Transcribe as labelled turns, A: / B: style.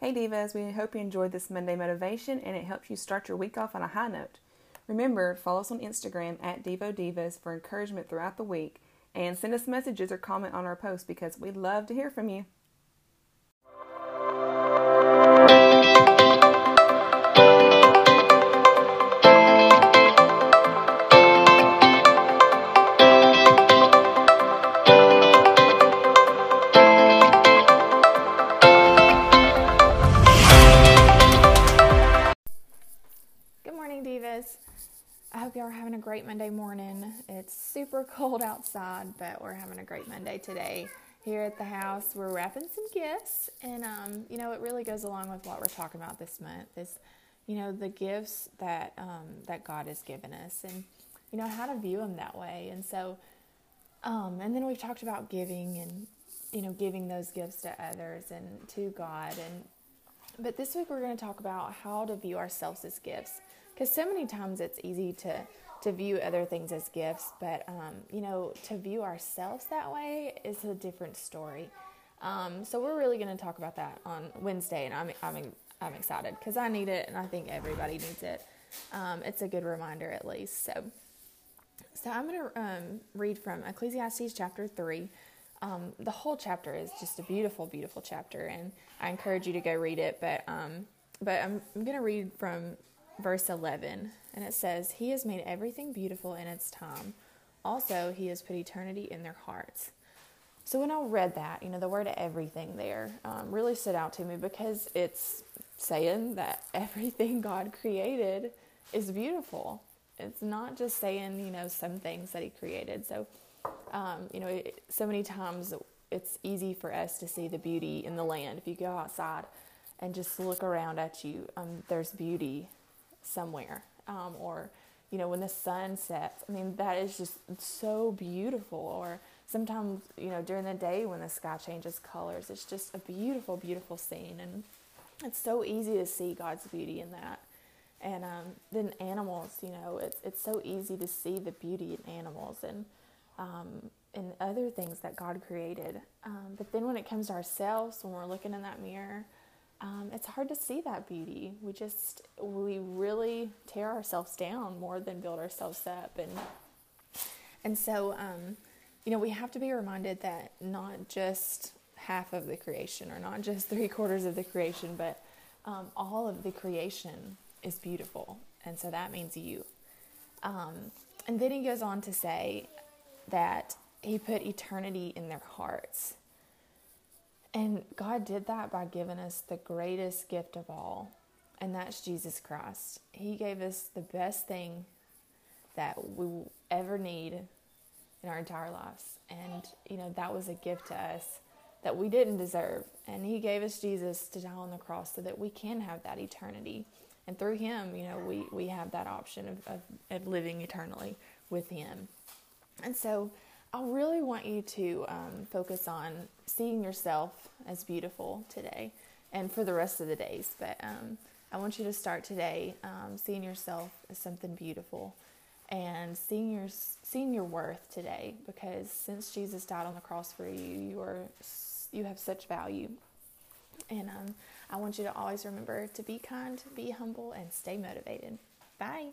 A: Hey Divas, we hope you enjoyed this Monday motivation and it helps you start your week off on a high note. Remember, follow us on Instagram at Devo Divas for encouragement throughout the week and send us messages or comment on our posts because we'd love to hear from you.
B: Hope y'all are having a great Monday morning. It's super cold outside, but we're having a great Monday today. Here at the house, we're wrapping some gifts, and um, you know, it really goes along with what we're talking about this month. Is you know the gifts that um, that God has given us, and you know how to view them that way. And so, um, and then we've talked about giving and you know giving those gifts to others and to God and but this week we're going to talk about how to view ourselves as gifts. Because so many times it's easy to to view other things as gifts but um, you know to view ourselves that way is a different story. Um, so we're really going to talk about that on wednesday and i'm, I'm, I'm excited because i need it and i think everybody needs it. Um, it's a good reminder at least so. So i'm going to um, read from ecclesiastes chapter 3 um, the whole chapter is just a beautiful, beautiful chapter, and I encourage you to go read it. But um, but I'm, I'm going to read from verse 11, and it says, "He has made everything beautiful in its time. Also, He has put eternity in their hearts." So when I read that, you know, the word "everything" there um, really stood out to me because it's saying that everything God created is beautiful. It's not just saying, you know, some things that He created. So um, you know, it, so many times it's easy for us to see the beauty in the land. If you go outside and just look around at you, um, there's beauty somewhere. Um, or, you know, when the sun sets, I mean, that is just so beautiful. Or sometimes, you know, during the day when the sky changes colors, it's just a beautiful, beautiful scene. And it's so easy to see God's beauty in that. And um, then animals, you know, it's, it's so easy to see the beauty in animals. And, um, and other things that God created. Um, but then when it comes to ourselves, when we're looking in that mirror, um, it's hard to see that beauty. We just, we really tear ourselves down more than build ourselves up. And, and so, um, you know, we have to be reminded that not just half of the creation or not just three quarters of the creation, but um, all of the creation is beautiful. And so that means you. Um, and then he goes on to say, that He put eternity in their hearts. And God did that by giving us the greatest gift of all, and that's Jesus Christ. He gave us the best thing that we will ever need in our entire lives. And, you know, that was a gift to us that we didn't deserve. And He gave us Jesus to die on the cross so that we can have that eternity. And through Him, you know, we, we have that option of, of, of living eternally with Him. And so I really want you to um, focus on seeing yourself as beautiful today and for the rest of the days. But um, I want you to start today um, seeing yourself as something beautiful and seeing your seeing your worth today because since Jesus died on the cross for you, you are you have such value. And um, I want you to always remember to be kind, be humble, and stay motivated. Bye.